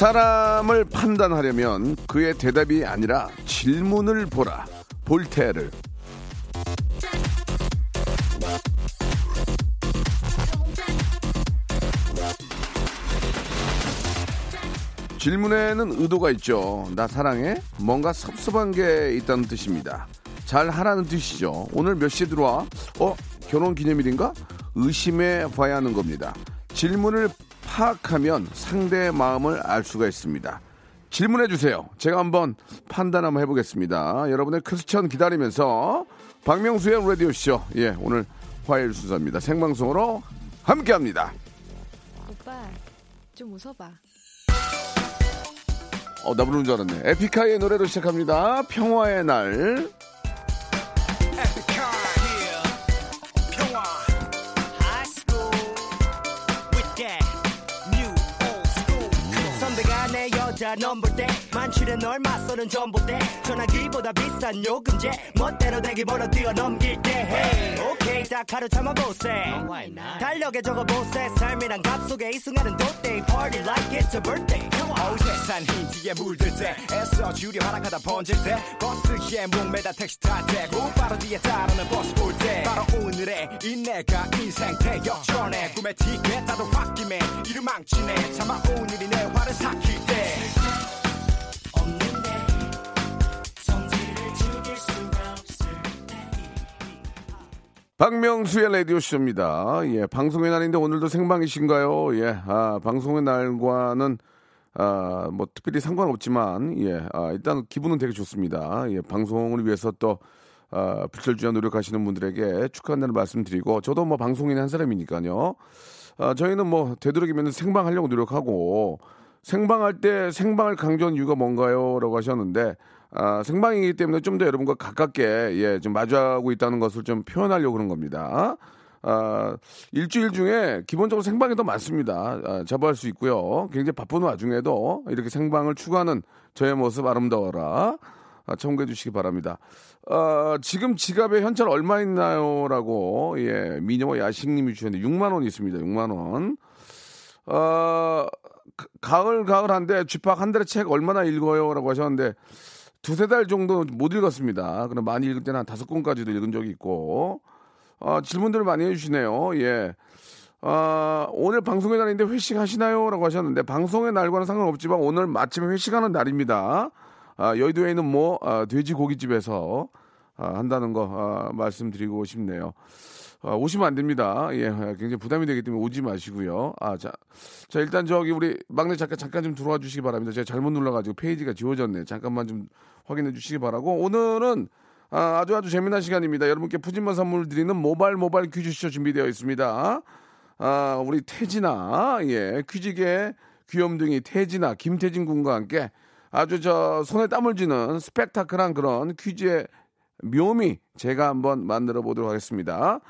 사람을 판단하려면 그의 대답이 아니라 질문을 보라 볼테를 질문에는 의도가 있죠. 나 사랑해? 뭔가 섭섭한 게 있다는 뜻입니다. 잘 하라는 뜻이죠. 오늘 몇 시에 들어와? 어? 결혼 기념일인가? 의심해 봐야 하는 겁니다. 질문을 파악하면 상대의 마음을 알 수가 있습니다. 질문해 주세요. 제가 한번 판단 한번 해보겠습니다. 여러분의 퀘스천 기다리면서 박명수의 라디오쇼. 예, 오늘 화요일 순서입니다. 생방송으로 함께 합니다. 오빠 좀 웃어봐. 어, 나 부르는 줄 알았네. 에픽하이의 노래로 시작합니다. 평화의 날. 넘볼 때 만취된 널 맞서는 전봇대. 전화기 보다 비싼 요금제. 멋대로 대기 벌어 뛰어넘길 때 hey, 오케이 딱 하루 참아보세. 달력에 적어보세. 삶이란 값 속에 이 순간은 돗대 Party like it's a birthday. 어우 세상 힌트에 물들 때 애써 주려 하락하다 번질 때 버스에 목매다 택시 탈때 곧바로 뒤에 따르는 버스 볼 때. 바로 오늘의 이 내가 인생 태역전에 꿈의 티켓 나도 홧김에 이를 망치네. 차마 오늘이 내 화를 삭힐 때 박명수의 라디오쇼입니다. 예, 방송의 날인데 오늘도 생방이신가요? 예, 아, 방송의 날과는, 아, 뭐, 특별히 상관없지만, 예, 아, 일단 기분은 되게 좋습니다. 예, 방송을 위해서 또, 아, 불철주야 노력하시는 분들에게 축하한다는 말씀 드리고, 저도 뭐 방송인 한 사람이니까요. 아, 저희는 뭐, 되도록이면 생방하려고 노력하고, 생방할 때 생방을 강조한 이유가 뭔가요? 라고 하셨는데, 아, 생방이기 때문에 좀 더 여러분과 가깝게, 예, 좀 마주하고 있다는 것을 좀 표현하려고 그런 겁니다. 아, 일주일 중에 기본적으로 생방이 더 많습니다. 아, 자부할 수 있고요. 굉장히 바쁜 와중에도 이렇게 생방을 추구하는 저의 모습 아름다워라. 아, 참고해 주시기 바랍니다. 아, 지금 지갑에 현찰 얼마 있나요? 라고, 예, 미녀와 야식님이 주셨는데 6만원 있습니다. 6만원. 어, 가- 가을 가을 한데 쥐팍 한 달에 책 얼마나 읽어요 라고 하셨는데 두세 달 정도 못 읽었습니다. 그럼 많이 읽을 때는 한 다섯 권까지도 읽은 적이 있고 어, 질문들을 많이 해주시네요. 예. 아, 오늘 방송의 날인데 회식 하시나요? 라고 하셨는데 방송의 날과는 상관없지만 오늘 마침 회식하는 날입니다. 아, 여의도에 있는 뭐 아, 돼지고기집에서 아, 한다는 거 아, 말씀드리고 싶네요. 아, 오시면 안 됩니다. 예, 굉장히 부담이 되기 때문에 오지 마시고요. 아, 자, 자 일단 저기 우리 막내 작가 잠깐 좀 들어와 주시기 바랍니다. 제가 잘못 눌러가지고 페이지가 지워졌네. 잠깐만 좀 확인해 주시기 바라고 오늘은 아, 아주 아주 재미난 시간입니다. 여러분께 푸짐한 선물 드리는 모바일 모바일 퀴즈쇼 준비되어 있습니다. 아, 우리 태진아, 예, 퀴즈계 귀염둥이 태진아, 김태진 군과 함께 아주 저 손에 땀을 쥐는 스펙타클한 그런 퀴즈의 묘미 제가 한번 만들어 보도록 하겠습니다.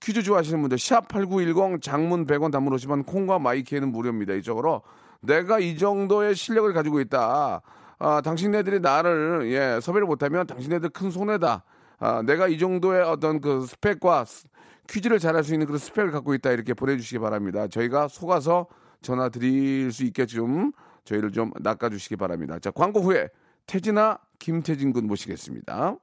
퀴즈 좋아하시는 분들 샵 8910 장문 100원 단문 50원 콩과 마이케이는 무료입니다. 이쪽으로 내가 이 정도의 실력을 가지고 있다. 아, 당신네들이 나를 예, 섭외를 못하면 당신네들 큰 손해다. 아, 내가 이 정도의 어떤 그 스펙과 스- 퀴즈를 잘할 수 있는 그런 스펙을 갖고 있다 이렇게 보내주시기 바랍니다. 저희가 속아서 전화 드릴 수 있게 좀 저희를 좀 낚아주시기 바랍니다. 자 광고 후에 태진아 김태진 군 모시겠습니다.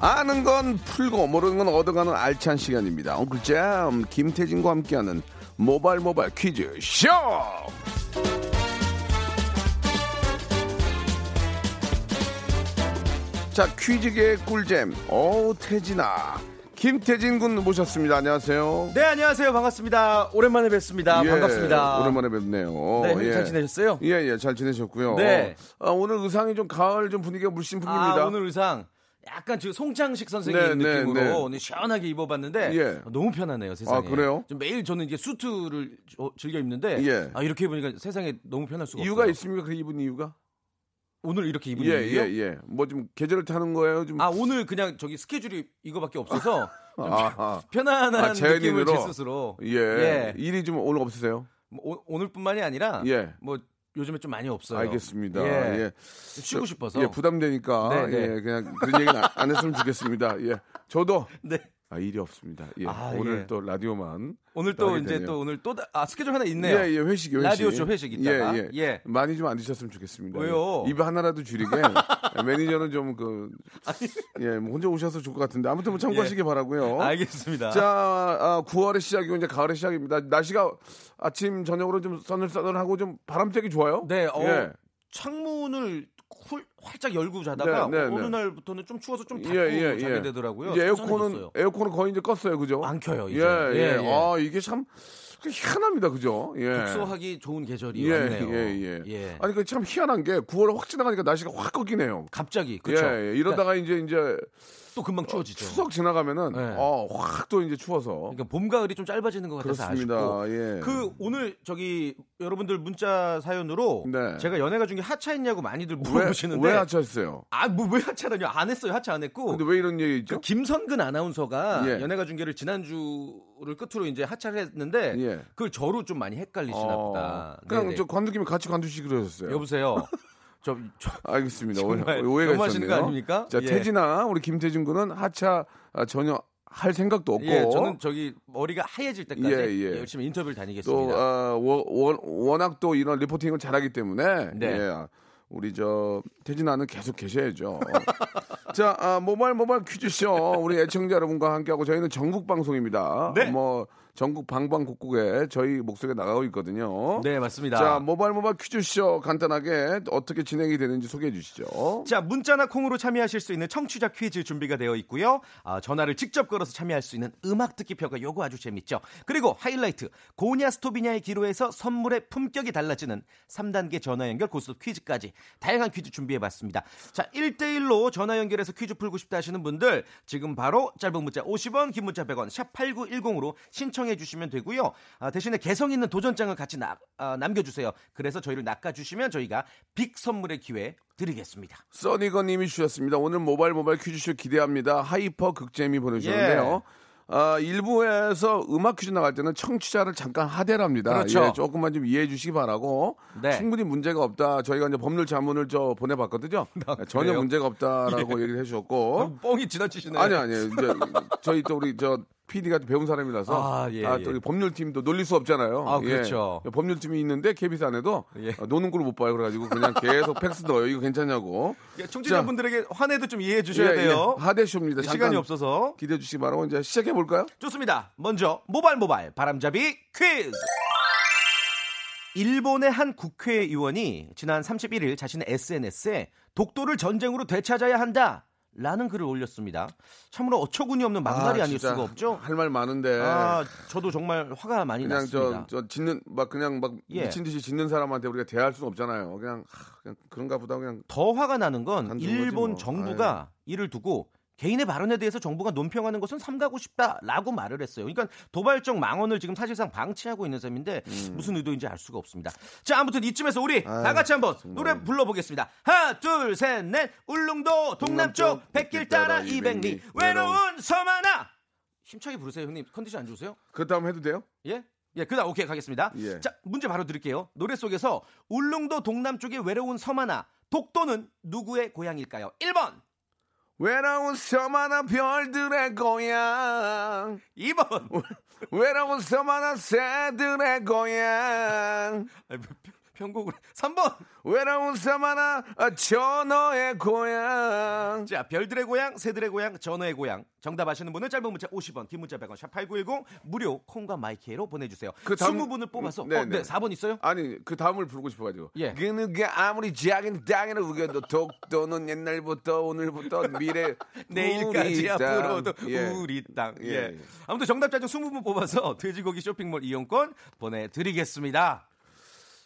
아는 건 풀고 모르는 건 얻어가는 알찬 시간입니다. 엉클잼 김태진과 함께하는 모바일 모바일 퀴즈 쇼. 자 퀴즈계 꿀잼 어우 태진아 김태진 군 모셨습니다. 안녕하세요. 네, 안녕하세요. 반갑습니다. 오랜만에 뵙습니다. 예, 반갑습니다. 오랜만에 뵙네요. 네, 형님 잘 지내셨어요? 예, 예, 잘 지내셨고요. 네. 어, 오늘 의상이 좀 가을 좀 분위기가 물씬 풍깁니다. 아, 오늘 의상 약간 지금 송창식 선생님 네, 네, 느낌으로 네. 오늘 시원하게 입어봤는데 예. 너무 편하네요 세상에. 아, 그래요? 좀 매일 저는 이게 수트를 저- 즐겨 입는데 예. 아, 이렇게 입으니까 세상에 너무 편할 수가 이유가 없어요. 있습니까? 그 입은 이유가? 오늘 이렇게 입은 예, 이유요? 예, 예. 뭐 좀 계절을 타는 거예요? 좀. 아 오늘 그냥 저기 스케줄이 이거밖에 없어서 좀 아하. 편안한 아, 제 느낌을? 제 스스로 예. 예. 일이 좀 오늘 없으세요? 뭐 오, 오늘뿐만이 아니라 예. 뭐 요즘에 좀 많이 없어요. 알겠습니다. 예. 예. 좀 쉬고 싶어서. 예, 부담되니까 네, 네. 예, 그냥 그런 얘기는 안- 안 했으면 좋겠습니다. 예. 저도 네. 아, 일이 없습니다. 예. 아, 오늘 예. 또 라디오만 오늘 또 이제 되네요. 또 오늘 또 아 스케줄 하나 있네요. 예, 예, 회식이 회식. 라디오쇼 회식 있다가. 예, 예. 예. 많이 좀 안 드셨으면 좋겠습니다. 왜요? 예. 입 하나라도 줄이게. 매니저는 좀 그, 예, 뭐 혼자 오셔서 좋을 것 같은데 아무튼 뭐 참고하시기 바라고요. 알겠습니다. 자, 아, 9월의 시작이고 이제 가을의 시작입니다. 날씨가 아침 저녁으로 좀 써늘써늘하고 좀 바람 쐬기 좋아요. 네, 어, 예. 창문을 훌, 활짝 열고 자다가 네, 네, 어느 네. 날부터는 좀 추워서 좀 닫고 예, 예, 자게 예. 되더라고요. 이제 에어컨은. 에어컨은 거의 이제 껐어요, 그죠? 안 켜요, 이제. 예, 예. 예, 예. 아 이게 참 희한합니다, 그죠? 예. 독서하기 좋은 계절이 예, 왔네요. 예, 예. 예. 아니 그참 희한한 게 9월 확 지나가니까 날씨가 확 꺾이네요. 갑자기 그렇죠. 예, 예. 이러다가 이제 이제 또 금방 추워지죠. 추석 지나가면은 네. 어, 확 또 이제 추워서 그러니까 봄 가을이 좀 짧아지는 것 같아서 그렇습니다. 아쉽고. 예. 그 오늘 저기 여러분들 문자 사연으로 네. 제가 연애가 중에 하차했냐고 많이들 왜, 물어보시는데 왜 하차했어요? 아뭐 왜 하차라뇨? 안 했어요. 하차 안 했고. 근데 왜 이런 얘기 있죠? 그 김선근 아나운서가 예. 연예가 중계를 지난주를 끝으로 이제 하차를 했는데 예. 그걸 저로 좀 많이 헷갈리시나 어, 보다. 그냥 네네. 저 관두기면 같이 관두시기로 하셨어요. 여보세요. 저, 저 알겠습니다. 오해, 오해가 있었네요. 거 아닙니까? 자, 예. 태진아, 우리 김태진 군은 하차 아, 전혀 할 생각도 없고 예, 저는 저기 머리가 하얘질 때까지 예, 예. 열심히 인터뷰를 또 다니겠습니다. 어, 워- 워- 워낙 또 이런 리포팅을 잘하기 때문에 네. 예, 우리 저 태진아는 계속 계셔야죠. 자, 아, 모바일 모바일 퀴즈쇼 우리 애청자 여러분과 함께하고 저희는 전국 방송입니다. 네. 뭐 전국 방방곡곡에 저희 목소리가 나가고 있거든요. 네, 맞습니다. 자, 모바일 모바일 퀴즈쇼 간단하게 어떻게 진행이 되는지 소개해 주시죠. 자, 문자나 콩으로 참여하실 수 있는 청취자 퀴즈 준비가 되어 있고요. 아, 전화를 직접 걸어서 참여할 수 있는 음악 듣기 평가 요거 아주 재밌죠. 그리고 하이라이트 고냐 스토비냐의 기로에서 선물의 품격이 달라지는 3단계 전화 연결 고스톱 퀴즈까지 다양한 퀴즈 준비해 봤습니다. 자, 1대1로 전화 연결해서 퀴즈 풀고 싶다 하시는 분들 지금 바로 짧은 문자 50원, 긴 문자 100원 샵 8910으로 신청 해 주시면 되고요. 아, 대신에 개성 있는 도전장을 같이 나- 아, 남겨주세요. 그래서 저희를 낚아주시면 저희가 big 선물의 기회 드리겠습니다. 써니건님이 주셨습니다. 오늘 모바일 모바일 퀴즈쇼 기대합니다. hyper 극재미 보내주셨는데요. 예. 아, 일부에서 음악 퀴즈 나갈 때는 청취자를 잠깐 하대랍니다. 그렇죠. 예, 조금만 좀 이해해 주시기 바라고. 네. 충분히 문제가 없다. 저희가 이제 법률 자문을 저 보내봤거든요. 전혀 그래요? 문제가 없다라고 얘기를 해주셨고. 뻥이 지나치시네. 아니 아니 이제 저희 또 우리 저 PD가 배운 사람이라서 아, 예, 예. 또 우리 법률팀도 놀릴 수 없잖아요. 아, 예. 그렇죠. 법률팀이 있는데 KBS 안에도 예. 어, 노는 걸못 봐요. 그래가지고 그냥 계속 팩스 넣어요. 이거 괜찮냐고. 청취자분들에게 환해도 좀 이해해 주셔야 예, 돼요. 예. 하대쇼입니다. 시간이 없어서. 기대해 주시기 바라고 이제 시작해 볼까요? 좋습니다. 먼저 모발 모발 바람잡이 퀴즈. 일본의 한 국회의원이 지난 31일 자신의 SNS에 독도를 전쟁으로 되찾아야 한다. 라는 글을 올렸습니다. 참으로 어처구니 없는 막말이 아, 닐 수가 없죠. 할 말 많은데. 아, 저도 정말 화가 많이 그냥 났습니다. 저, 저 짓는 막 그냥 막 예. 미친 듯이 짓는 사람한테 우리가 대할 수는 없잖아요. 그냥, 하, 그냥 그런가 보다 그냥 더 화가 나는 건 일본 뭐. 정부가 이를 두고 개인의 발언에 대해서 정부가 논평하는 것은 삼가고 싶다라고 말을 했어요. 그러니까 도발적 망언을 지금 사실상 방치하고 있는 셈인데 음. 무슨 의도인지 알 수가 없습니다. 자, 아무튼 이쯤에서 우리 다 같이 한번 노래 불러보겠습니다. 하나, 둘, 셋, 넷. 울릉도 동남쪽 백길 따라 200리 외로운 섬 하나. 힘차게 부르세요, 형님. 컨디션 안 좋으세요? 그 다음 해도 돼요? 예? 예, 그다음 오케이 가겠습니다. 예. 자, 문제 바로 드릴게요. 노래 속에서 울릉도 동남쪽의 외로운 섬 하나, 독도는 누구의 고향일까요? 1번, 외로운 섬 하나 별들의 고향 2번. 외로운 섬 하나 새들의 고향 편곡을 3번. 외로운 섬 하나 아, 전어의 고향 자, 별들의 고향, 새들의 고향, 전어의 고향. 정답 아시는 분은 짧은 문자 50원, 긴 문자 100원, 샵 8910 무료 콩과 마이크로 보내 주세요. 그 다음- 20분을 뽑아서 네, 어, 네, 네. 4번 있어요? 아니 그 다음을 부르고 싶어가지고 예. 그 누가 아무리 작은 땅에는 우겨도 독도는 옛날부터 오늘부터 미래 내일까지. 앞으로도 예. 우리 땅. 예. 예, 예. 아무튼 정답자 중 20분 뽑아서 돼지고기 쇼핑몰 이용권 보내 드리겠습니다.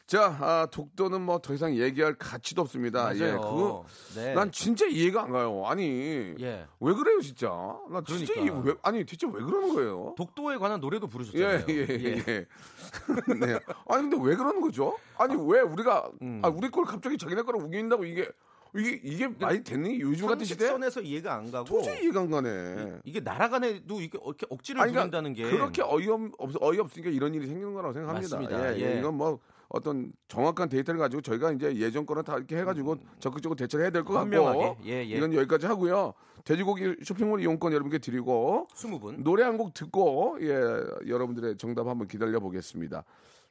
자, 아, 독도는 뭐 더 이상 얘기할 가치도 없습니다. 맞아요. 예, 그거 네. 난 진짜 이해가 안 가요. 아니, 예. 왜 그래요, 진짜? 나 진짜 그러니까. 이해, 왜, 아니, 대체 왜 그러는 거예요? 독도에 관한 노래도 예, 부르셨잖아요. 예, 예, 예. 네. 아니, 근데 왜 그러는 거죠? 아니, 왜 우리가, 음. 아, 우리 걸 갑자기 자기네 거를 우긴다고 이게, 이게, 이게 말이 됐니? 요즘 같은 시대? 상식선에서 이해가 안 가고 도저히 이해가 안 가네. 이게 날아가네도 이게 이렇게 억지를 아니, 부린다는 게 그렇게 어이없, 어이없으니까 이런 일이 생기는 거라고 생각합니다. 맞습니다. 예, 예. 예. 이건 뭐 어떤 정확한 데이터를 가지고 저희가 이제 예전 거는 다 이렇게 해가지고 적극적으로 대처를 해야 될 것 같고 음. 현명하게. 예, 예. 이건 여기까지 하고요. 돼지고기 쇼핑몰 이용권 여러분께 드리고 20분. 노래 한 곡 듣고 예 여러분들의 정답 한번 기다려 보겠습니다.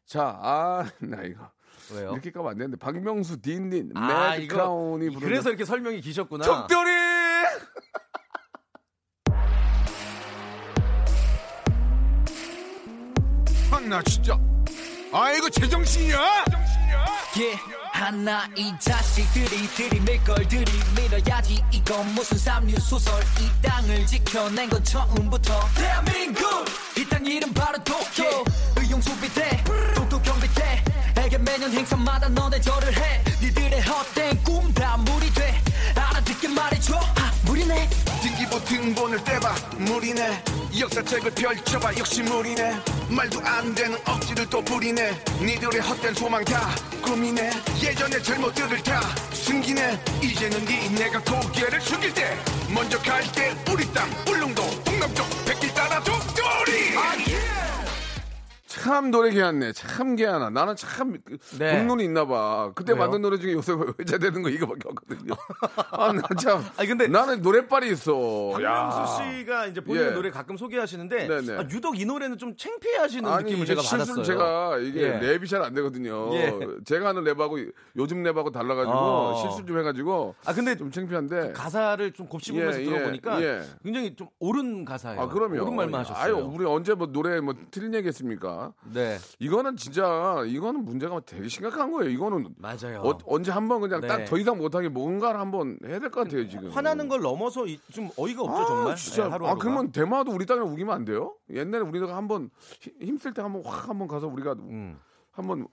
자, 아, 나 이거 왜요? 이렇게 가면 안 되는데 박명수, 딘딘, 아, 매드 이거 클라운이 부르는 그래서 이렇게 설명이 기셨구나. 적돌이 나 진짜 아이고 제정신이야? 예, 하나 이 자식들이 들이밀 걸 들이밀어야지. 이건 무슨 삼류 소설? 이 땅을 지켜낸 건 처음부터 대한민국! 이 땅 이름 바로 도쿄. 의용수비대 독도 경비대. 에게 매년 행사마다 너네 절을 해. 니들의 헛된 꿈 다 무리 등본을 떼봐. 무리네. 역사책을 펼쳐봐. 역시 무리네. 말도 안 되는 억지를 또 부리네. 니들의 헛된 소망 다 꿈이네. 예전의 잘못들을 다 숨기네. 이제는 네 내가 고개를 숙일 때 먼저 갈 때 우리 땅 울릉도 참 노래 개안네. 참 개안아. 나는 참 그, 네. 본론이 있나 봐. 그때 왜요? 만든 노래 중에 요새 회자되는 거 이거밖에 없거든요. 아, 나 참. 아니, 근데 나는 노래빨이 있어. 박명수 야. 씨가 이제 본인의 예. 노래 가끔 소개하시는데. 아, 유독 이 노래는 좀 창피해 하시는 아니, 느낌을 제가 받았어요. 제가 이게 예. 랩이 잘 안 되거든요. 예. 제가 하는 랩하고 요즘 랩하고 달라 가지고 어. 실수 좀 해 가지고 아 근데 좀 창피한데. 가사를 좀 곱씹으면서 예, 예, 들어보니까 예. 굉장히 좀 옳은 가사예요. 아, 그럼요. 옳은 말만 하셨어요. 아유, 우리 언제 뭐 노래 뭐 틀린 얘기 했습니까? 네, 이거는 진짜, 이거는 문제가 되게 심각한 거예요. 이거는 맞아요. 어, 언제 한번 그냥 네. 딱더 이상 못하게 뭔가를 한번 해야 될 것 같아요 지금. 화나는 걸 넘어서 이- 좀 어이가 없죠 아, 정말. 진짜. 네, 하루 아 그러면 대마도 우리 땅에 우기면 안 돼요? 옛날에 우리가 한번 힘- 힘쓸 때 한번 확 한번 가서 우리가 음. 한번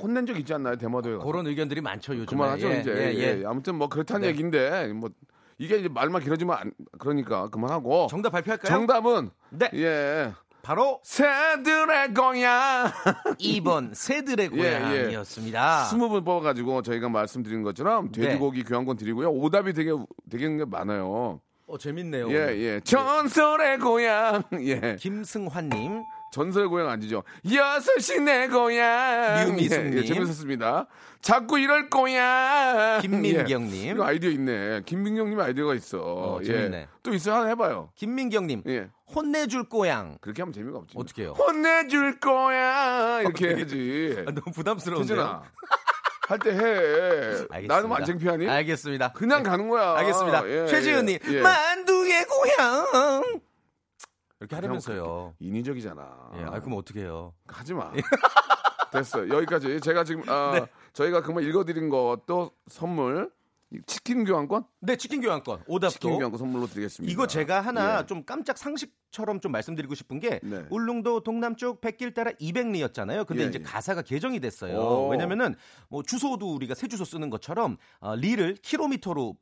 혼낸 적 있지 않나요 대마도에? 가서? 그런 의견들이 많죠 요즘에. 그만하죠 예, 이제. 예, 예. 예, 아무튼 뭐 그렇다는 네. 얘기인데 뭐 이게 이제 말만 길어지면 안, 그러니까 그만하고. 정답 발표할까요? 정답은 네, 예 바로 새들의 거야. 2번 새들의 예, 예. 고향이었습니다. 스무 분 뽑아가지고 저희가 말씀드린 것처럼 네. 돼지고기 교환권 드리고요. 오답이 되게 되게 많아요. 어 재밌네요. 예, 예. 전설의 고향. 예. 김승환님, 전설의 고향 아니죠. 여섯이 내 고향. 류미숙님. 예, 예, 재밌었습니다. 자꾸 이럴 거야. 김민경님. 예. 아이디어 있네. 김민경님 아이디어가 있어. 어, 예. 재밌네. 또 있어 하나 해봐요. 김민경님, 예. 혼내줄 꼬양. 그렇게 하면 재미가 없지. 어떻게 해요? 혼내줄 거야. 이렇게 해야지. 아, 너무 부담스러운데요. 태진아. 할때 해. 알겠습니다. 나는 안 창피하니? 알겠습니다. 그냥 가는 거야. 알겠습니다. 예, 최지은님. 만두의 고향. 이렇게 하려면서요. 인위적이잖아. 예, 아 그럼 어떻게 해요? 하지 마. 됐어. 여기까지. 제가 지금 아, 네. 저희가 그만 읽어드린 것도 선물 이 치킨 교환권? 네, 치킨 교환권 오답도. 치킨 교환권 선물로 드리겠습니다. 이거 제가 하나 예. 좀 깜짝 상식처럼 좀 말씀드리고 싶은 게 네. 울릉도 동남쪽 백길 따라 200리였잖아요. 근데 예, 이제 예. 가사가 개정이 됐어요. 오. 왜냐면은 뭐 주소도 우리가 새 주소 쓰는 것처럼 어, 리를 킬로미터로 어,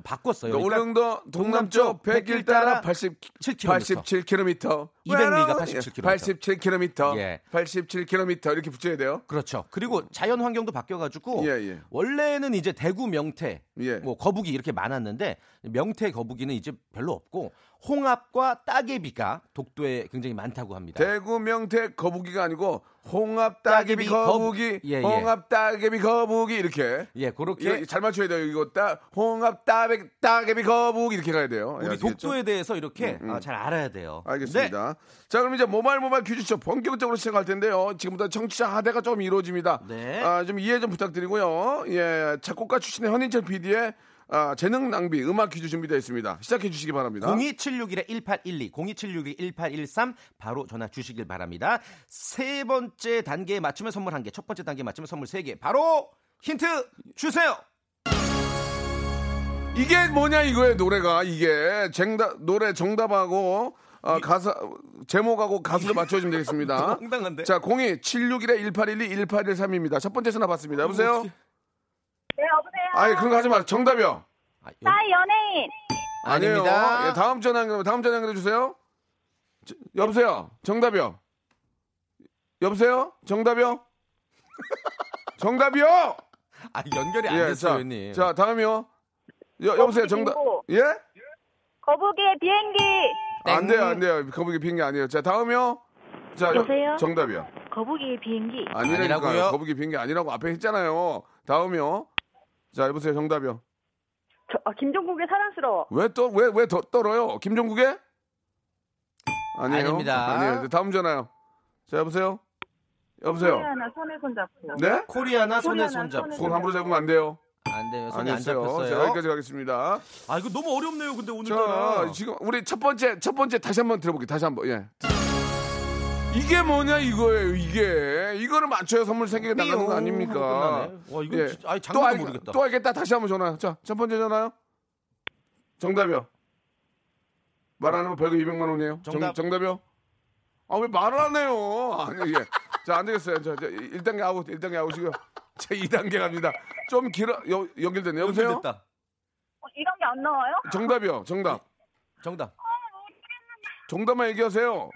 바꿨어요. 그러니까 그러니까 울릉도 동남쪽 백길 따라 80 7km. 87km. 200리가 87km. 87km. 예. 87km 이렇게 붙여야 돼요. 그렇죠. 그리고 자연 환경도 바뀌어 가지고 예, 예. 원래는 이제 대구 명태, 예. 뭐 거북이 이렇게 많았는데 명태 거북이는 이제 별로 없고 홍합과 따개비가 독도에 굉장히 많다고 합니다. 대구 명태 거북이가 아니고 홍합 따개비 따개비 거북- 거북이, 예, 예. 홍합 따개비 거북이 이렇게. 예, 그렇게 이거 잘 맞춰야 돼요. 이거 따 홍합 따개 따개비 거북이 이렇게 가야 돼요. 우리 아시겠죠? 독도에 대해서 이렇게 음, 음. 아, 잘 알아야 돼요. 알겠습니다. 자, 그럼 이제 모바일 모바일 퀴즈쇼 본격적으로 시작할 텐데요. 지금부터 청취자 하대가 좀 이루어집니다. 네. 아, 좀 이해 좀 부탁드리고요. 예, 작곡가 출신의 현인철 PD의 아, 재능 낭비 음악 퀴즈 준비되어 있습니다. 시작해 주시기 바랍니다. 02761-1812, 02761-1813 바로 전화 주시길 바랍니다. 세 번째 단계에 맞추면 선물 한 개, 첫 번째 단계에 맞추면 선물 세 개. 바로 힌트 주세요. 이게 뭐냐 이거예요 노래가 이게 정답 노래 정답하고 아, 가사 제목하고 가수를 맞춰주면 되겠습니다. 황당한데. 자, 02 761에 1812 1813입니다. 첫 번째 전화 받습니다. 여보세요? 네, 여보세요. 아니, 그런 거 하지 마. 정답이요. 아, 여- 나 연예인. 아니에요. 아닙니다. 예, 다음 전화 연결, 다음 전화 연결해 주세요. 저, 여보세요. 정답이요. 여보세요. 정답이요. 정답이요. 아, 연결이 안 예, 됐어요, 자, 형님. 자, 다음이요. 여, 여보세요. 정답. 빙고. 예? 거북이의 비행기. 안 돼요, 안 돼요. 거북이 비행기 아니에요. 자, 다음이요. 자, 여- 여보세요? 정답이요. 거북이의 비행기. 아니라고요? 거북이 비행기 아니라고 앞에 했잖아요. 다음이요. 자, 여보세요. 정답이요. 저, 아, 김종국의 사랑스러워. 왜 또, 왜, 왜 더 떨어요? 김종국의? 아니에요. 아닙니다. 아니에요. 다음 전화요. 자, 여보세요? 여보세요? 하나 손에 손잡고. 네? 코리아나 손에 코리아나 손잡고. 손 함부로 잡으면 안 돼요. 안 돼요. 손이 안 아니었어요. 잡혔어요. 자, 여기까지 가겠습니다. 아, 이거 너무 어렵네요, 근데 자, 오늘따라. 지금 우리 첫 번째, 첫 번째 다시 한번 들어볼게요. 다시 한 번, 예. 이게 뭐냐, 이거예요, 이게. 이거를 맞춰야 선물 세 개가 나가는 거 아닙니까? 와, 이거 진짜- 아니, 또, 알, 모르겠다. 또 알겠다. 다시 한번 전화. 자, 첫 번째 전화요. 정답이요. 말 안 하면 벌금 200만 원이에요. 정답. 정, 답이요 아, 왜 말을 안 해요? 아니, 예. 자, 안 되겠어요. 자, 자 1단계 아웃, 1단계 아웃이고요. 자, 2단계 갑니다. 좀 길어, 여, 연결됐네. 여보세요? 연결됐다. 어, 이런 게안 나와요? 정답이요. 정답. 정답. 정답만 얘기하세요.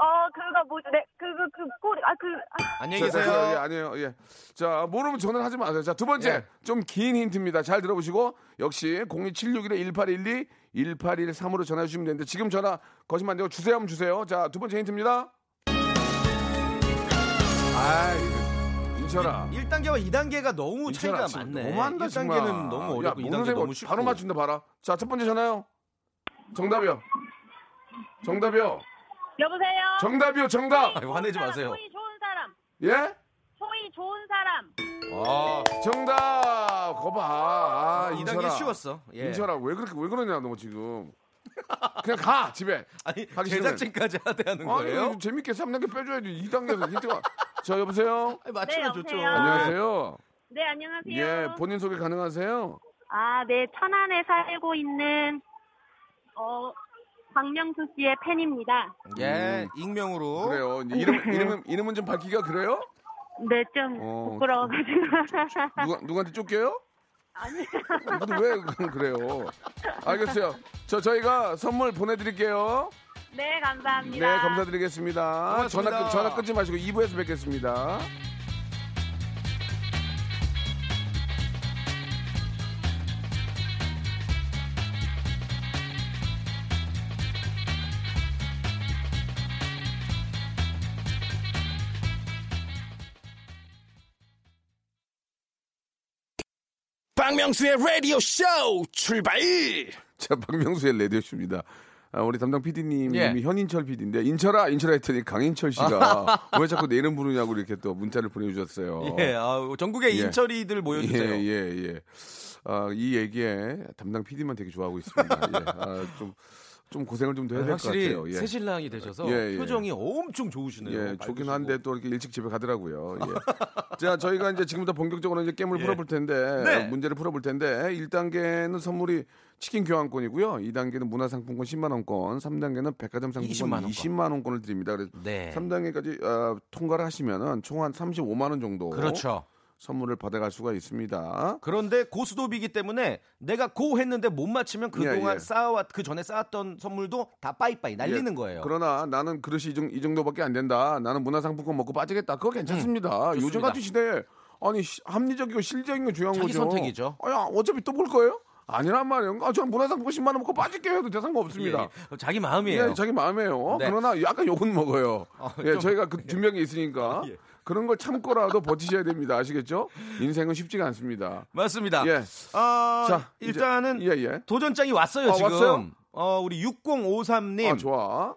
어, 그거 뭐지? 네, 그, 그, 그, 꼬리, 아, 그, 아, 안녕히 자, 자, 계세요. 예, 아니에요. 예. 자, 모르면 전화를 하지 마세요. 자, 두 번째. 예. 좀긴 힌트입니다. 잘 들어보시고 역시 02761-1812 1813으로 전화 주시면 되는데 지금 전화 거시면 안 되고 주세요 하면 주세요. 자, 두 번째 힌트입니다. 아, 인철아. 1단계와 2단계가 너무 차이가 인철아, 지금 많네. 너무한다, 1단계는 정말. 너무 야, 어렵고 모르는 2단계 새거 너무 쉽고. 바로 맞춘다 봐라. 자, 첫 번째 전화요. 정답이요. 정답이요. 여보세요? 정답이요. 정답. 아이고, 화내지 마세요. 소위 좋은 사람. 예? 소위 좋은 사람. 아, 정답. 거봐. 아, 2단계 인철아. 쉬웠어. 예. 인철아 왜 그렇게 왜 그러냐 너 지금 그냥 가 집에 아니, 가기 제작진까지 하대하는 아니 거예요? 재밌게 3단계 빼줘야지 2단계에서 힌트가 자 여보세요 아니, 맞추면 네, 좋죠. 여보세요? 안녕하세요 네, 안녕하세요. 예 본인 소개 가능하세요 아, 네, 천안에 살고 있는, 어, 박명수 씨의 팬입니다. 예, 익명으로. 음. 그래요 이름 이름은 이름은 좀 밝히기가 그래요 네, 좀 어, 부끄러워가지고. 누가 누구한테 쫓겨요 아니, 근데 왜 그래요 알겠어요 저 저희가 선물 보내드릴게요 네, 감사합니다. 네 감사드리겠습니다 고맙습니다. 전화 끊- 전화 끊지 마시고 2부에서 뵙겠습니다. 박명수의 라디오 쇼 출발! 자, 박명수의 라디오 쇼입니다. 아, 우리 담당 PD님 예. 현인철 PD인데 인철아 인철아 했더니 강인철 씨가 왜 자꾸 내 이름 부르냐고 이렇게 또 문자를 보내주셨어요. 예, 아, 전국의 예. 인철이들 모여주세요. 예, 예, 예. 아, 이 얘기에 담당 PD만 되게 좋아하고 있습니다. 예. 아, 좀, 좀 고생을 좀 더 해야 될것 확실히 같아요. 예. 새 신랑이 되셔서 예, 예. 표정이 엄청 좋으시네요. 예, 좋긴. 한데 또 이렇게 일찍 집에 가더라고요. 예. 자, 저희가 이제 지금부터 본격적으로 이제 게임을 풀어볼 텐데, 예. 네. 문제를 풀어볼 텐데, 1단계는 선물이 치킨 교환권이고요. 2단계는 문화상품권 10만 원권, 3단계는 백화점 상품권 20만 원권. 20만원권을 드립니다. 그래서 네. 3단계까지 어, 통과를 하시면은 총 한 35만 원 정도 그렇죠. 선물을 받아갈 수가 있습니다. 그런데 고스톱이기 때문에 내가 고 했는데 못 맞히면 그동안 예, 예. 쌓아왔 그 전에 쌓았던 선물도 다 빠이빠이 날리는 예, 거예요. 그러나 나는 그릇이 이, 정, 이 정도밖에 안 된다. 나는 문화상품권 먹고 빠지겠다. 그거 괜찮습니다. 요즘 음, 좋습니다. 같은 시대에 아니 시- 합리적이고 실적인 게 중요한 자기 거죠. 선택이죠. 아야 어차피 또 볼 거예요? 아니란 말이에요. 아, 저는 문화상품권 10만 원 먹고 빠질게요 해도 대 상관없습니다. 예, 자기 마음이에요. 예, 자기 마음이에요. 네. 그러나 약간 욕은 먹어요. 어, 예, 좀- 저희가 그 준비한 게 있으니까 예. 그런 걸 참고라도 버티셔야 됩니다. 아시겠죠? 인생은 쉽지가 않습니다. 맞습니다. 예. 아, 자, 일단은 이제- 예, 예. 도전장이 왔어요, 아, 지금. 왔어요? 어, 우리 6053님. 아, 좋아.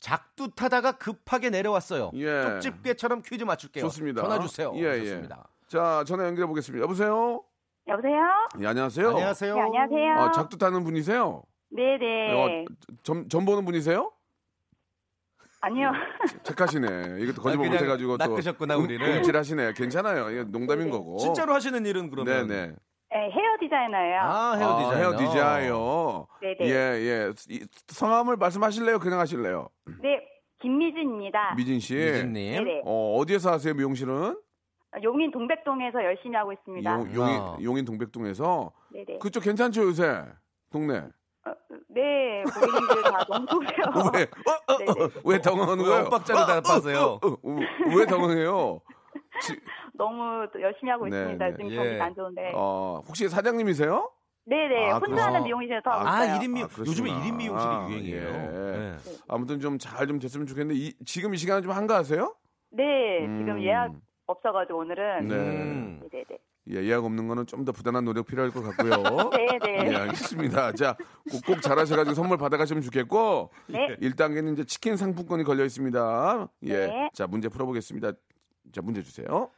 작두 타다가 급하게 내려왔어요. 예. 쪽집게처럼 퀴즈 맞출게요. 좋습니다. 전화 주세요. 예, 예. 좋습니다. 자, 전화 연결해 보겠습니다. 여보세요? 여보세요? 예, 안녕하세요. 안녕하세요. 네, 안녕하세요. 아, 작두 타는 분이세요? 네네. 어, 점, 점 보는 분이세요? 아니요. 착하시네. 이것도 거짓말 아, 그냥 못해가지고 또 낚으셨구나, 우리를. 움찔하시네. 괜찮아요. 이게 농담인 거고. 진짜로 하시는 일은 그러면 네네. 네, 헤어 디자이너예요. 아, 헤어 아, 디자이너. 헤어 디자이너. 네네. 예, 예. 이- 성함을 말씀하실래요? 그냥 하실래요? 네, 김미진입니다. 미진 씨. 미진님. 네네. 어, 어디에서 하세요, 미용실은? 용인 동백동에서 열심히 하고 있습니다. 용, 용인, 아. 용인 동백동에서. 네네. 그쪽 괜찮죠, 요새? 동네. 어, 네, 고객님들 다 너무 좋으세요. 왜? 어, 어, 어, 왜 당황하는 왜 거예요? 엇박자를 다 빠세요? 어, 어, 왜 당황해요? 지- 너무 또 열심히 하고 네, 있습니다. 네. 지금 예. 경기가 안 좋은데. 어, 혹시 사장님이세요? 네네, 아, 혼자 그래서- 하는 미용실에서 하고 아, 있어요. 1인 미용. 아. 요즘에 1인 미용실이 아, 유행이에요. 예. 네. 아무튼 좀 잘 좀 됐으면 좋겠는데 이, 지금 이 시간에 좀 한가하세요? 네, 음. 지금 예약 없어가지고 오늘은. 네. 음. 네네네. 예, 예약 없는 거는 좀 더 부단한 노력 필요할 것 같고요. 네 네. 예, 알겠습니다. 자, 꼭, 꼭 잘하셔가지고 선물 받아가시면 좋겠고, 네. 1단계는 이제 치킨 상품권이 걸려 있습니다. 예. 네. 자, 문제 풀어보겠습니다. 자, 문제 주세요.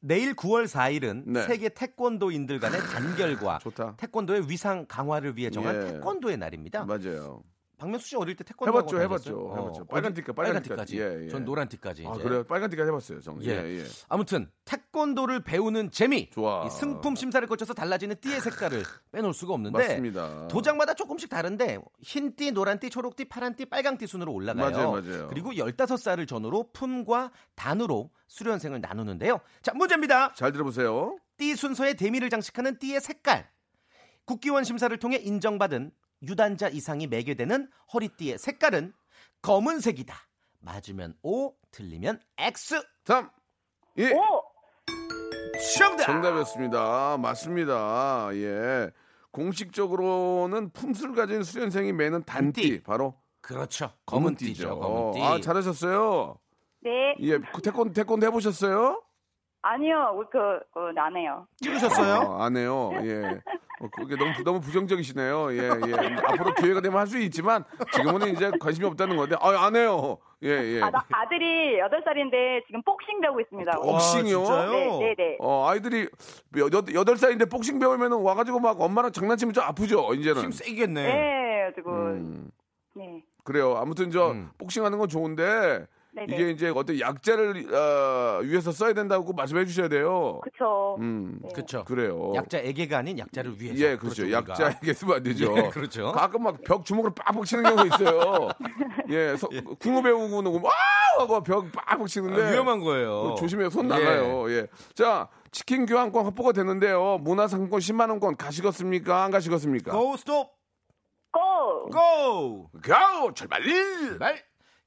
내일 9월 4일은 네. 세계 태권도인들 간의 단결과 좋다. 태권도의 위상 강화를 위해 정한 예. 태권도의 날입니다. 맞아요. 박명수 씨 어릴 때 태권도 해봤죠, 해봤죠, 다녔어요? 해봤죠. 어, 빨간 티까지, 빨간 빨간 티까지. 예, 예. 전 노란 티까지. 아. 그래요? 빨간 티까지 해봤어요, 정. 예, 예. 예. 아무튼 태권도를 배우는 재미, 좋아. 이 승품 심사를 거쳐서 달라지는 띠의 색깔을 빼놓을 수가 없는데 맞습니다. 도장마다 조금씩 다른데 흰 띠, 노란 띠, 초록 띠, 파란 띠, 빨강 띠 순으로 올라가요. 맞아요, 맞아요. 그리고 15 살을 전후로 품과 단으로 수련생을 나누는데요. 자, 문제입니다. 잘 들어보세요. 띠 순서에 대미를 장식하는 띠의 색깔. 국기원 심사를 통해 인정받은 유단자 이상이 매게 되는 허리띠의 색깔은 검은색이다. 맞으면 O, 틀리면 X. 3, 2, 오! 정답. 정답이었습니다. 맞습니다. 예. 공식적으로는 품술 가진 수련생이 매는 단띠, 단띠. 바로 그렇죠. 검은 띠죠. 띠죠. 검은 띠. 아, 잘하셨어요. 네. 예, 그 태권 태권도 해보셨어요? 아니요, 그, 그, 안 해요. 찍으셨어요? 어, 안 해요. 예. 어, 그게 너무 너무 부정적이시네요. 예, 예. 앞으로 기회가 되면 할 수 있지만 지금은 이제 관심이 없다는 건데, 아, 안 해요. 예, 예. 아, 나 아들이 8살인데 지금 복싱 배우고 있습니다. 어, 복싱이요? 와, 진짜요? 네, 네, 네. 어, 아이들이 여덟, 여덟 살인데 복싱 배우면 와가지고 막 엄마랑 장난치면 좀 아프죠, 이제는. 힘 세겠네. 네, 지금, 음, 네. 그래요. 아무튼 저 음. 복싱하는 건 좋은데 네네. 이게 이제 어떤 약자를 어, 위해서 써야 된다고 말씀해 주셔야 돼요. 그쵸. 음, 네. 그렇죠. 그래요. 약자에게가 아닌 약자를 위해서. 예, 그렇죠. 우리가. 약자에게 쓰면 안 되죠. 예, 그렇죠. 가끔 막 벽 주먹으로 빡빡 치는 경우가 있어요. 예, 서, 궁어 배우고 누구 와 하고 벽 빡빡 치는데 아, 위험한 거예요. 그 조심해 손 예. 나가요. 예. 자, 치킨 교환권 확보가 됐는데요. 문화상품권 10만 원권 가시겠습니까? 안 가시겠습니까? 고 스톱 고! 고! 고! 출발! 말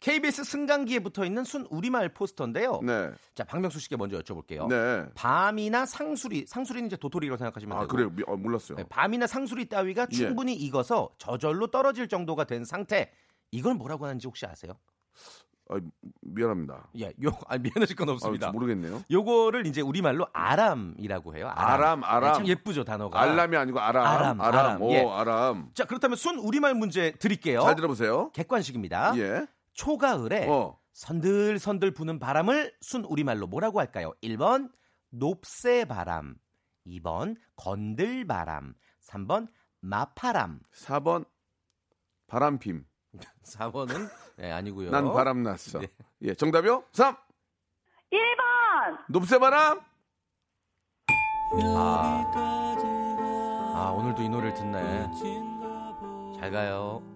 KBS 승강기에 붙어 있는 순 우리말 포스터인데요. 네. 자, 박명수 씨께 먼저 여쭤볼게요. 네. 밤이나 상수리, 상수리는 이제 도토리로 생각하시면 아, 되고. 그래요? 미- 어, 몰랐어요. 네, 밤이나 상수리 따위가 예. 충분히 익어서 저절로 떨어질 정도가 된 상태. 이걸 뭐라고 하는지 혹시 아세요? 아, 미안합니다. 예, 요 아, 미안하실 건 아, 없습니다. 모르겠네요. 요거를 이제 우리말로 아람이라고 해요. 아람, 아람. 네, 참 예쁘죠 단어가. 알람이 아니고 아람. 아람, 아람, 오, 예. 아람. 자 그렇다면 순 우리말 문제 드릴게요. 잘 들어보세요. 객관식입니다. 예. 초가을에 어. 선들선들 부는 바람을 순 우리말로 뭐라고 할까요? 1번 높새바람, 2번 건들바람, 3번 마파람, 4번 바람핌. 4번은 네, 아니고요. 난 바람 났어. 네. 예, 정답이요? 3. 1번! 높새바람. 아 오늘도 이 노래를 듣네. 잘 가요.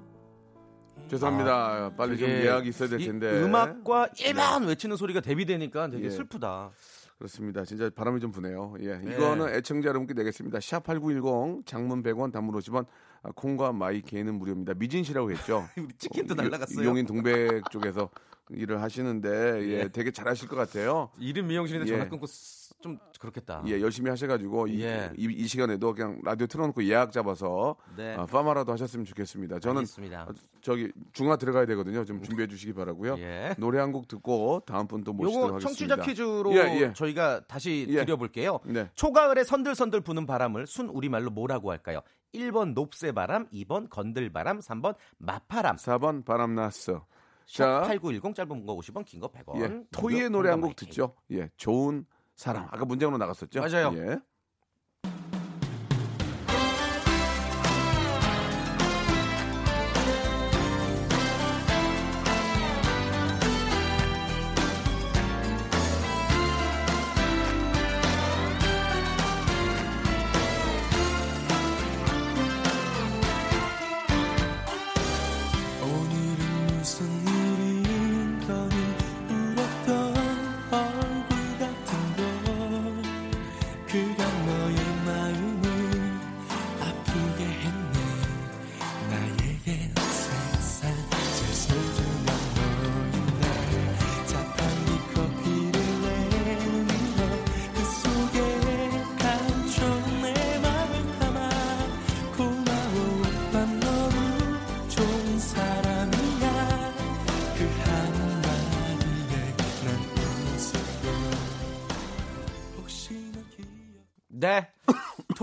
죄송합니다. 빨리 좀 아, 예약이 있어야 될이 텐데. 음악과 1번 외치는 소리가 대비되니까 되게 예. 슬프다. 그렇습니다. 진짜 바람이 좀 부네요. 예. 네. 이거는 애청자 여러분께 내겠습니다. 샵8910 장문 100원 단문 50원 아, 콩과 마이케이는 무료입니다. 미진 씨라고 했죠. 치킨도 어, 날라갔어요. 용인 동백 쪽에서 일을 하시는데 예, 예. 되게 잘하실 것 같아요. 이름 미용실인데 예. 전화 끊고 쓰- 좀 그렇겠다. 예, 열심히 하셔가지고 이, 예. 이, 이 시간에도 그냥 라디오 틀어놓고 예약 잡아서 네. 아, 파마라도 하셨으면 좋겠습니다. 저는 알겠습니다. 어, 저기 중화 들어가야 되거든요. 좀 준비해 주시기 바라고요. 예. 노래 한 곡 듣고 다음 분 또 모시도록 하겠습니다. 청취자 퀴즈로 예, 예. 저희가 다시 예. 드려볼게요. 네. 초가을에 선들선들 부는 바람을 순 우리말로 뭐라고 할까요? 1번 높새바람, 2번 건들바람, 3번 마파람. 4번 바람 났어. 자, 샵8910 짧은 거 50원, 긴 거 100원. 예, 토이의 노래 한 곡 듣죠. 예, 좋은 사람. 아까 문장으로 나갔었죠. 맞아요. 예.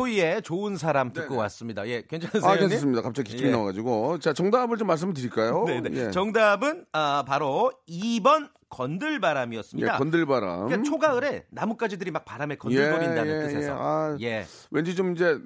조이의 좋은 사람 듣고 네네. 왔습니다. 예, 괜찮으세요? 아? 괜찮습니다. 갑자기 기침이 예. 나와가지고. 자, 정답을 좀 말씀드릴까요? 네네. 예. 정답은 아, 바로 2번 건들바람이었습니다. 예, 건들바람. 그러니까 초가을에 나뭇가지들이 막 바람에 건들거린다는 예, 예, 뜻에서. 예. 아, 예. 왠지 좀 이제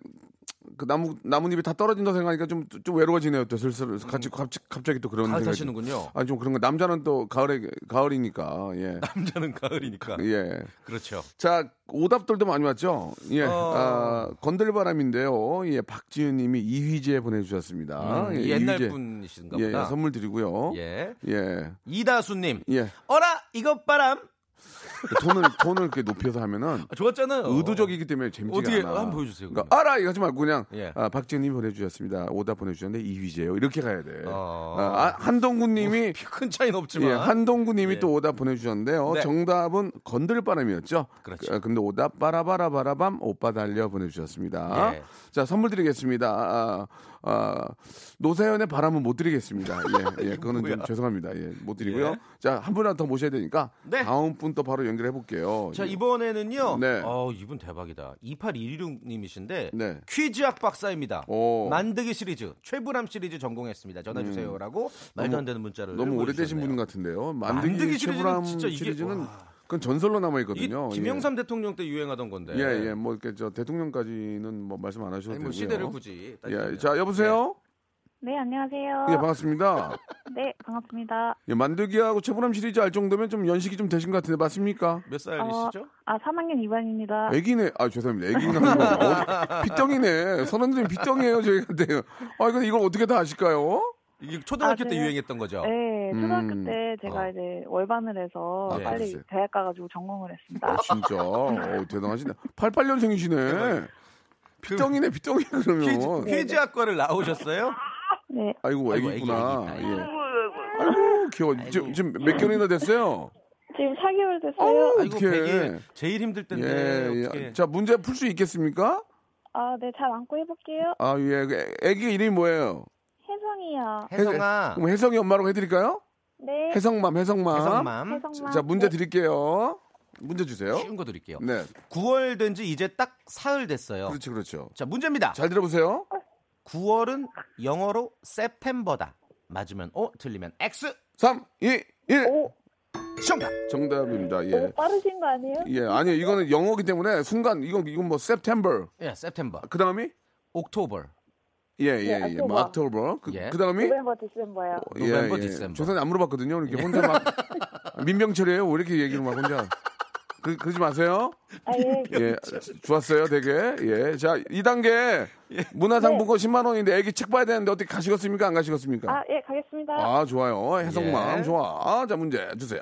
그 나무 나뭇잎이 다 떨어진다 생각하니까 좀 좀 외로워지네요. 또 슬슬 같이 갑자기, 갑자기 또 그런 가을 생각이. 타시는군요. 아, 좀 그런 거 남자는 또 가을에 가을이니까. 예. 남자는 가을이니까. 예. 그렇죠. 자, 오답들도 많이 왔죠? 예. 어. 아, 건들바람인데요. 예, 박지은 님이 이휘재 보내주셨습니다. 음, 예, 옛날 이휘재. 분이신가 예, 보다. 예, 선물 드리고요. 예. 예. 이다수님. 예. 어라 이것 바람. 톤을, 톤을 이렇게 높여서 하면은 아, 좋았잖아요. 의도적이기 때문에 재밌지가 어떻게 않아. 한번 보여주세요. 그러니까 알아 이거 하지 말고 그냥 예. 아, 박지은님 보내주셨습니다. 오답 보내주셨는데 이휘재요. 이렇게 가야 돼. 어. 아, 한동구님이 큰 차이는 없지만. 예, 한동구님이 예. 또 오답 보내주셨는데요. 네. 정답은 건들바람이었죠. 그렇죠. 아, 근데 오답 빠라바라바라밤 오빠 달려 보내주셨습니다. 예. 자 선물 드리겠습니다. 아, 아, 노사연의 바람은 못 드리겠습니다. 예, 예, 그거는 좀? 죄송합니다. 예, 못 드리고요. 예. 자한 분이라도 더 모셔야 되니까 네. 다음 분 또 바로 연결해 볼게요. 자 이번에는요. 네. 어 이분 대박이다. 2816님이신데 네. 퀴즈학 박사입니다. 오. 만드기 시리즈 최불암 시리즈 전공했습니다. 전화 주세요라고 말도 안 되는 문자를 음. 너무 오래되신. 분 같은데요. 만드기 만드기 시리즈는 진짜 이게- 시리즈는 와. 그건 전설로 남아 있거든요. 김영삼 대통령 때 유행하던 건데. 예, 예, 뭐 이렇게 저 대통령까지는 뭐 말씀 안 하셔도 아니, 뭐 되고요. 시대를 굳이. 예, 따지면. 자 여보세요. 네, 안녕하세요. 예, 반갑습니다. 네, 반갑습니다. 예, 만들기하고 최불암 시리즈 알 정도면 좀 연식이 좀 되신 것 같은데 맞습니까? 몇 살이시죠? 아, 3학년 2반입니다. 애기네. 아 죄송합니다. 애기는 아니고 어, 삐덩이네. 서른들이 삐덩이에요 저희한테. 아 근데 이걸 어떻게 다 아실까요? 이게 초등학교 아, 때 네. 유행했던 거죠. 네, 초등학교 음. 때 제가 어. 이제 월반을 해서 아, 빨리 그랬어요? 대학 가가지고 전공을 했습니다. 아, 진짜. 어, 대단하시네. 88년생이시네. 삐덩이네 삐덩이 퀴즈, 그러면. 퀴즈학과를 나오셨어요? 네, 아이고 아이고, 애기구나. 애기, 애기. 예. 아이고 귀여워. 지금, 지금 몇 개월이나 됐어요? 지금 4개월 어, 됐어요. 아이고 어떡해. 베개 제일 힘들 텐데 예, 어떻게? 예. 자 문제 풀 수 있겠습니까? 아, 네, 잘 안고 해볼게요. 아 예. 그 애기 이름이 뭐예요? 혜성이요. 혜성아, 그럼 혜성이 엄마라고 해드릴까요? 네, 혜성맘, 혜성맘. 혜성맘. 혜성맘. 자, 문제 네. 드릴게요. 문제 주세요. 쉬운 거 드릴게요. 네. 9월 된 지 이제 딱 사흘 됐어요. 그렇죠, 그렇죠. 자 문제입니다. 잘 들어보세요. 9월은 영어로 September다. 맞으면 O, 틀리면 X. 3, 2, 1. O, 정답. 정답입니다. 예. 너무 빠르신 거 아니에요? 예, 아니요. 이거는 영어기 때문에 순간, 이건, 이건 뭐, September. 예, September. 그 다음이? October. 예, 예, 네, 예. 뭐, October. 그, 예. 그 다음이? November, December요. November, December. 조선이 안 물어봤거든요. 이렇게 혼자 막, 민병철이에요. 왜 이렇게 얘기를 막 혼자. 그, 그러지 마세요. 아, 예. 예, 좋았어요, 되게. 예. 자, 2단계 문화상품권 10만 원인데 애기 책 봐야 되는데 어떻게 가시겠습니까? 안 가시겠습니까? 아, 예, 가겠습니다. 아, 좋아요. 해성맘 예. 좋아. 자, 문제 주세요.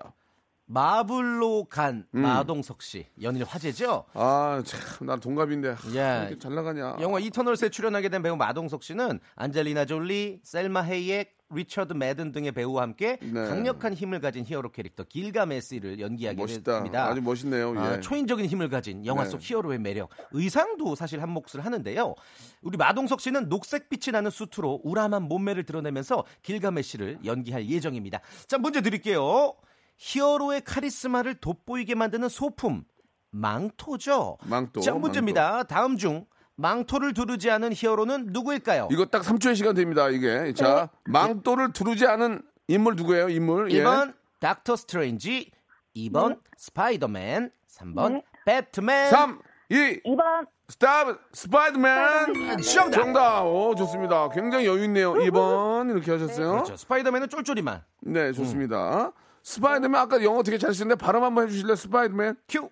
마블로 간 음. 마동석 씨. 연일 화제죠? 아, 참, 난 동갑인데. 하, 예. 왜 이렇게 잘 나가냐. 영화 이터널스에 출연하게 된 배우 마동석 씨는 안젤리나 졸리, 셀마 헤이액, 리처드 매든 등의 배우와 함께 네. 강력한 힘을 가진 히어로 캐릭터 길가메시를 연기하게 멋있다. 됩니다. 아주 멋있네요. 예. 아, 초인적인 힘을 가진 영화 네. 속 히어로의 매력, 의상도 사실 한 몫을 하는데요. 우리 마동석 씨는 녹색 빛이 나는 수트로 우람한 몸매를 드러내면서 길가메시를 연기할 예정입니다. 자, 문제 드릴게요. 히어로의 카리스마를 돋보이게 만드는 소품, 망토죠. 망토, 자, 문제입니다. 다음 중 망토를 두르지 않은 히어로는 누구일까요? 이거 딱 3초의 시간 됩니다, 이게. 자, 망토를 두르지 않은 인물 누구예요, 인물? 예. 1번 닥터 스트레인지, 2번 스파이더맨, 3번 네. 배트맨. 3, 2, 2번, 스탑, 스파이더맨. 정답. 정답. 오, 좋습니다. 굉장히 여유 있네요. 2번. 이렇게 하셨어요. 그렇죠. 스파이더맨은 쫄쫄이만. 네, 좋습니다. 스파이더맨 아까 영어 되게 잘 쓰는데 발음 한번 해주실래요? 스파이더맨? 큐.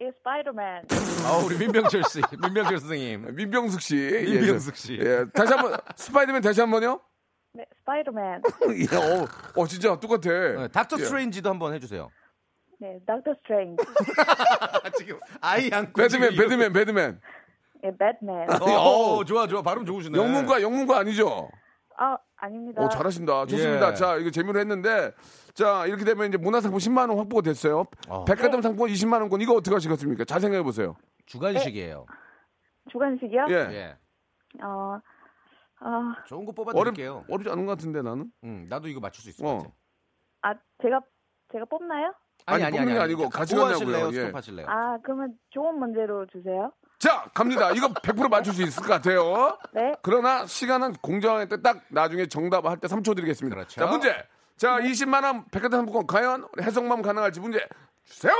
이 스파이더맨. 아, 우리 민병철 씨, 민병철 선생님. 민병숙 씨. 민병숙 씨. 예, 예. 다시 한 번, 스파이더맨 다시 한 번요? 네, 스파이더맨. 예, 어, 어, 진짜 똑같아. 네, 닥터 예. 스트레인지도 한번 해주세요. 네, 닥터 스트레인지. 지금 아이 안고 배드맨, 배드맨, 배드맨. 네, 배트맨. 어, 좋아, 좋아. 발음 좋으시네. 영문과, 영문과 아니죠? 아, 아닙니다. 오, 잘하신다. 좋습니다. 예. 자, 이거 재미로 했는데, 자, 이렇게 되면 이제 문화상품 10만 원 확보가 됐어요. 어. 백화점 상품권 20만 원권, 이거 어떻게 하시겠습니까? 잘 생각해 보세요. 주관식이에요. 주관식이요? 예. 예. 어, 아, 좋은 거 어렵, 뽑아 드릴게요. 어렵 지 않은 것 같은데, 나는? 응, 나도 이거 맞출 수 있을 어. 것 같아. 아, 제가, 제가 뽑나요? 아니, 뽑는 게 아니 고 같이 뭐 가냐고요. 하실래요? 예. 스톱 하실래요? 아, 그러면 좋은 문제로 주세요. 자, 갑니다. 이거 100% 맞출 수 있을 것 같아요. 네. 그러나 시간은 공정할 때 딱 나중에 정답 할 때 3초 드리겠습니다. 그렇죠. 자, 문제. 자, 20만 원 백화점 상품권 과연 해석만 가능할지 문제 주세요.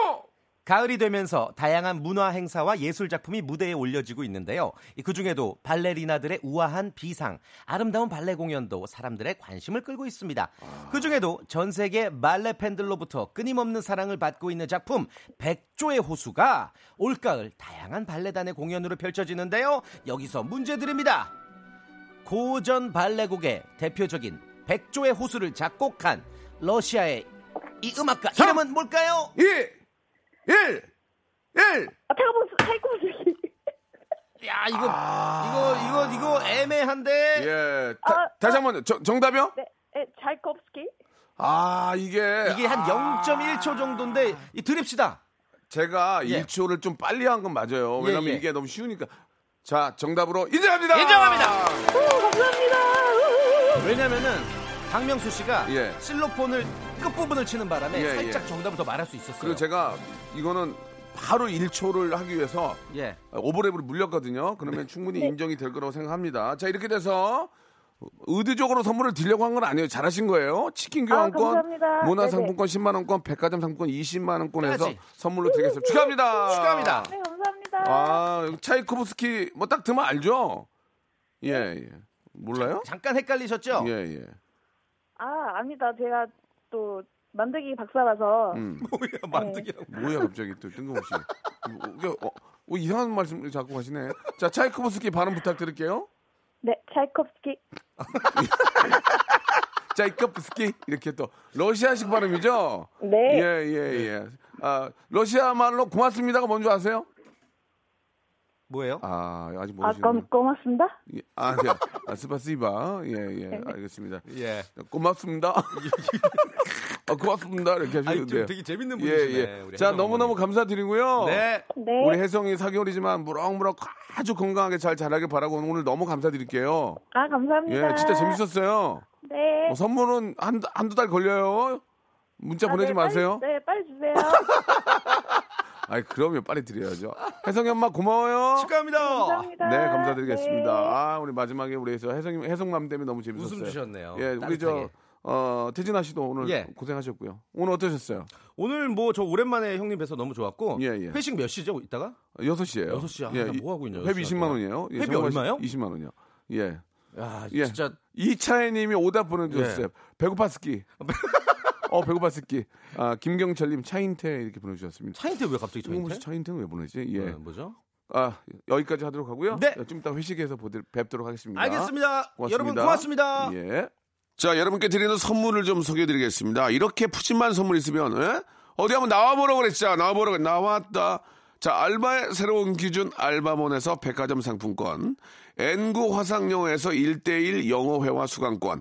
가을이 되면서 다양한 문화 행사와 예술 작품이 무대에 올려지고 있는데요. 그 중에도 발레리나들의 우아한 비상, 아름다운 발레 공연도 사람들의 관심을 끌고 있습니다. 그 중에도 전 세계 발레 팬들로부터 끊임없는 사랑을 받고 있는 작품 백조의 호수가 올가을 다양한 발레단의 공연으로 펼쳐지는데요. 여기서 문제 드립니다. 고전 발레곡의 대표적인 백조의 호수를 작곡한 러시아의 이 음악가 이름은 뭘까요? 2 1 1 아, 차이코프스키, 차이코프스키. 야 이거 이거 이거 이거 애매한데 예. 다, 아, 다시 한번 저- 정답이요? 네, 네, 차이콥스키. 아, 이게 이게 한 0.1초 정도인데 이 드립시다. 제가 예. 1초를 좀 빨리 한 건 맞아요. 왜냐면 예, 예. 이게 너무 쉬우니까. 자, 정답으로 인정합니다. 인정합니다. 감사합니다. 왜냐면은 박명수 씨가 예. 실로폰을 끝 부분을 치는 바람에 예, 살짝 예. 정답을 더 말할 수 있었어요. 그리고 제가 이거는 바로 1초를 하기 위해서 예. 오버랩을 물렸거든요. 그러면 충분히 인정이 될 거라고 생각합니다. 자, 이렇게 돼서 의도적으로 선물을 드리려고 한 건 아니에요. 잘하신 거예요. 치킨 교환권, 감사합니다. 문화상품권 10만 원권, 백화점 상품권 20만 원권에서. 선물로 드리겠습니다. 축하합니다. 축하합니다. 네, 감사합니다. 아, 차이코브스키 뭐 딱 들으면 알죠? 예, 예. 몰라요? 잠깐 헷갈리셨죠? 예, 예. 아, 아니다. 제가 또 만들기 박사라서. 음. 뭐야 만두기라고. 뭐야 갑자기 또 뜬금없이 뭐, 이게, 어, 어, 이상한 말씀 자꾸 하시네. 자 차이코브스키 발음 부탁드릴게요. 네, 차이콥스키. 차이코브스키 이렇게 또 러시아식 발음이죠. 네. 예예 예, 아 러시아 말로 고맙습니다가 뭔지 아세요? 뭐예요? 아 아직 아, 모르시는. 고, 고맙습니다. 예, 아, 네. 아, 스파시바. 예, 예. 알겠습니다. 예. 고맙습니다. 아, 고맙습니다. 이렇게 돼요. 되게 재밌는 예, 분이시네. 예. 우리 자, 너무너무. 감사드리고요. 네. 네. 우리 혜성이 4개월이지만 무럭무럭 아주 건강하게 잘 자라길 바라고 오늘 너무 감사드릴게요. 아, 감사합니다. 예, 진짜 재밌었어요. 네. 뭐 선물은 한, 한두 달 걸려요. 문자 아, 보내지 네, 마세요. 빨리, 네, 빨리 주세요. 아이, 그러면 빨리 드려야죠. 혜성이 엄마 고마워요. 축하합니다. 감사합니다. 네, 감사드리겠습니다. 네. 아, 우리 마지막에 우리 해서 혜성이, 혜성맘 때문에 너무 재밌었어요. 웃음 주셨네요. 예, 우리 따뜻하게. 저, 어, 태진아 씨도 오늘 예. 고생하셨고요. 오늘 어떠셨어요? 오늘 뭐 저 오랜만에 형님 뵈서 너무 좋았고 예, 예. 회식 몇 시죠? 이따가? 6시에요. 여섯 시. 아, 나뭐 하고 있냐, 회비 여섯 시 20만 원이에요. 회비 정말 얼마요? 20만 원이요. 예. 야, 예. 진짜 이차혜 님이 오답 보내 주셨어요. 예. 배고팠스키. 어, 배고팠스키. 아, 김경철 님 차인태 이렇게 보내주셨습니다. 차인태 왜 갑자기 차인태? 차인태는 왜 보내지? 예. 네, 뭐죠? 아, 여기까지 하도록 하고요. 네. 좀 이따 회식에서 보들, 뵙도록 하겠습니다. 알겠습니다. 고맙습니다. 여러분 고맙습니다. 예. 자, 여러분께 드리는 선물을 좀 소개해 드리겠습니다. 이렇게 푸짐한 선물 있으면, 예? 어디 한번 나와보라고 그랬죠? 나와보라고, 나왔다. 자, 알바의 새로운 기준 알바몬에서 백화점 상품권, N구 화상영어에서 1대1 영어회화 수강권,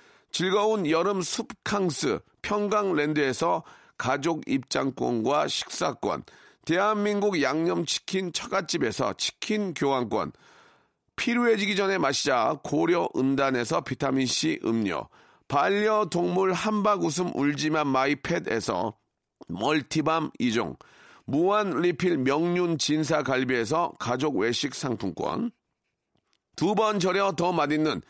즐거운 여름 숲캉스 평강랜드에서 가족 입장권과 식사권, 대한민국 양념치킨 처갓집에서 치킨 교환권, 필요해지기 전에 마시자 고려 은단에서 비타민C 음료, 반려동물 한박 웃음 울지만 마이팻에서 멀티밤 2종, 무한 리필 명륜 진사 갈비에서 가족 외식 상품권, 두 번 절여 더 맛있는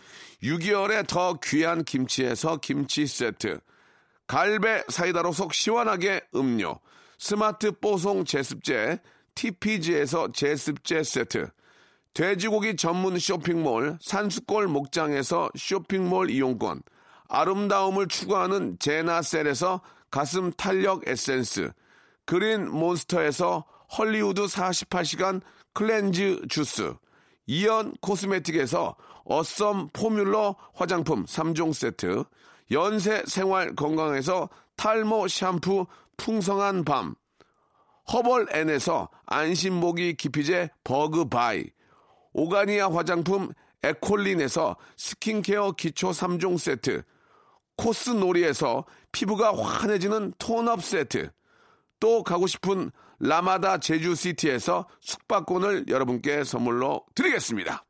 6개월에 더 귀한 김치에서 김치 세트, 갈배 사이다로 속 시원하게 음료, 스마트 뽀송 제습제, TPG에서 제습제 세트, 돼지고기 전문 쇼핑몰 산수골 목장에서 쇼핑몰 이용권, 아름다움을 추구하는 제나셀에서 가슴 탄력 에센스, 그린 몬스터에서 헐리우드 48시간 cleanse 주스, 이연 코스메틱에서 어썸 포뮬러 화장품 3종 세트, 연세 생활 건강에서 탈모 샴푸 풍성한 밤, 허벌 앤에서 안심모기 기피제 버그바이, 오가니아 화장품 에콜린에서 스킨케어 기초 3종 세트, 코스놀이에서 피부가 환해지는 톤업 세트, 또 가고 싶은 라마다 제주시티에서 숙박권을 여러분께 선물로 드리겠습니다.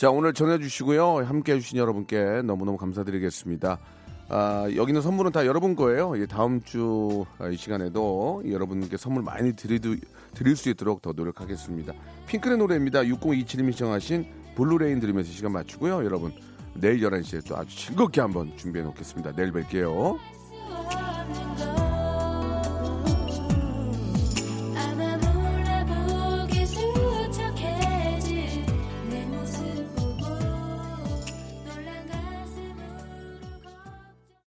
자, 오늘 전해주시고요. 함께 해주신 여러분께 너무너무 감사드리겠습니다. 아, 여기 는 선물은 다 여러분 거예요. 예, 다음 주 이 시간에도 여러분께 선물 많이 드리도, 드릴 수 있도록 더 노력하겠습니다. 핑크의 노래입니다. 6027님이 신청하신 블루레인 들으면서 시간 맞추고요. 여러분, 내일 11시에 또 아주 즐겁게 한번 준비해 놓겠습니다. 내일 뵐게요.